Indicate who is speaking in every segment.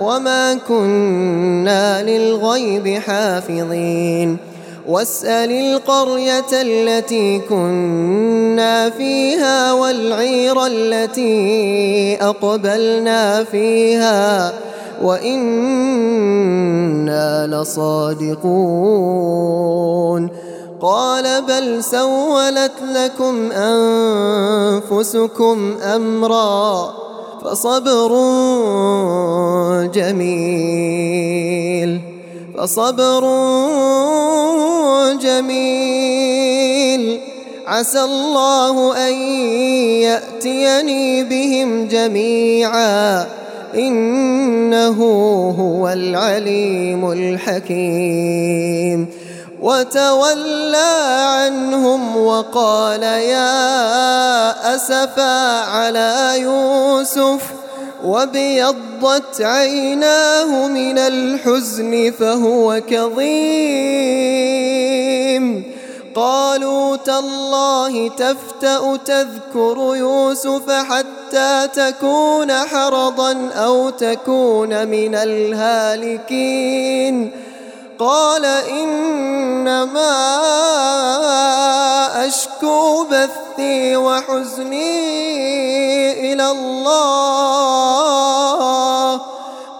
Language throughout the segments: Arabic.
Speaker 1: وما كنا للغيب حافظين واسأل القرية التي كنا فيها والعير التي أقبلنا فيها وإنا لصادقون قال بل سولت لكم أنفسكم أمرًا فصبر جميل فصبر جميل. عسى الله أن يأتيني بهم جميعا إنه هو العليم الحكيم. وتولى عنهم وقال يا أسفا على يوسف وابيضت عيناه من الحزن فهو كظيم قالوا تالله تفتأ تذكر يوسف حتى تكون حرضا أو تكون من الهالكين قال إنما أشكو بثي وحزني إلى الله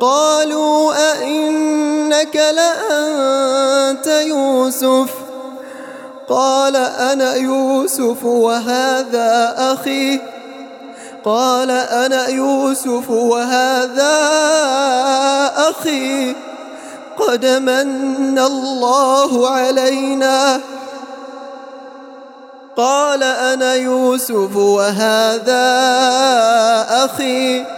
Speaker 1: قالوا أئنك لأنت يوسف؟ قال أنا يوسف وهذا أخي. قال أنا يوسف وهذا أخي. قد من الله علينا. قال أنا يوسف وهذا أخي.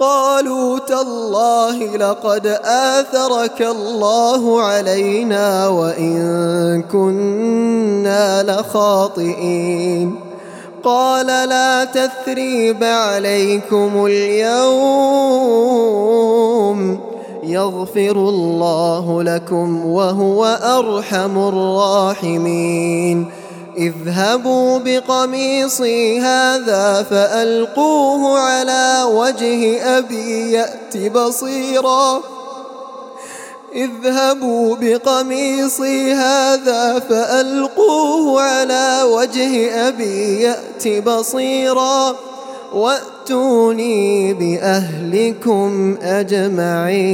Speaker 1: قالوا تالله لقد آثرك الله علينا وإن كنا لخاطئين. قال لا تثريب عليكم اليوم. يغفر الله لكم وهو أرحم الراحمين. اذهبوا بقميصي هذا فألقوه على وجه أبي يأت بصيراً. اذهبوا بقميصي هذا فألقوه على وجه أبي يأت بصيرا. وأتوني بأهلكم أجمعين.